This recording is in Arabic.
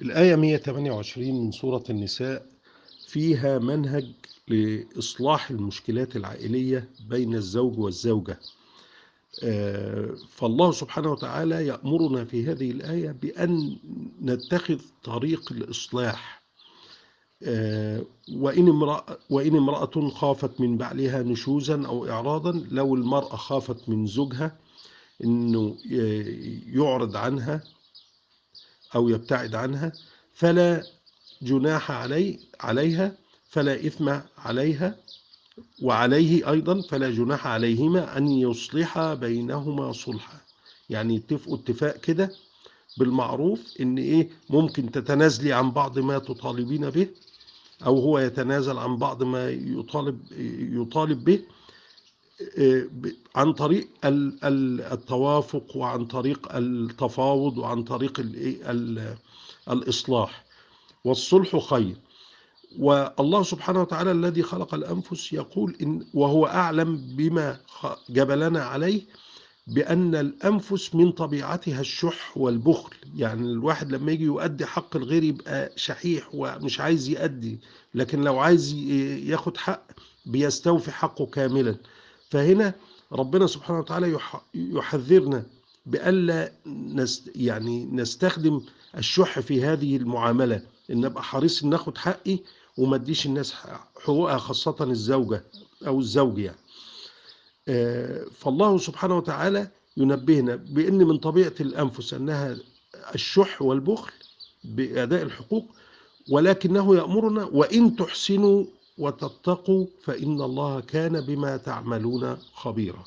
الآية 128 من سورة النساء فيها منهج لإصلاح المشكلات العائلية بين الزوج والزوجة. آه، فالله سبحانه وتعالى يأمرنا في هذه الآية بأن نتخذ طريق الإصلاح. آه، وإن امرأة, وإن امرأة خافت من بعلها نشوزا أو إعراضا لو المرأة خافت من زوجها أنه يعرض عنها أو يبتعد عنها فلا جناح علي عليها فلا إثم عليها وعليه أيضا فلا جناح عليهما أن يصلح بينهما صلحا. يعني يتفقوا اتفاق كده بالمعروف إن إيه ممكن تتنازلي عن بعض ما تطالبين به أو هو يتنازل عن بعض ما يطالب يطالب به عن طريق التوافق وعن طريق التفاوض وعن طريق الإصلاح. والصلح خير. والله سبحانه وتعالى الذي خلق الأنفس يقول إن وهو أعلم بما جبلنا عليه بأن الأنفس من طبيعتها الشح والبخل. يعني الواحد لما يجي يؤدي حق الغير يبقى شحيح ومش عايز يؤدي لكن لو عايز ياخد حق بيستوفي حقه كاملا. فهنا ربنا سبحانه وتعالى يحذرنا بألا نست يعني نستخدم الشح في هذه المعاملة إن أبقى حريص إن أخد حقي وما أديش الناس حقوقها خاصة الزوجة أو الزوج يعني. فالله سبحانه وتعالى ينبهنا بأن من طبيعة الأنفس أنها الشح والبخل بأداء الحقوق ولكنه يأمرنا وإن تحسنوا وتتقوا فإن الله كان بما تعملون خبيرا.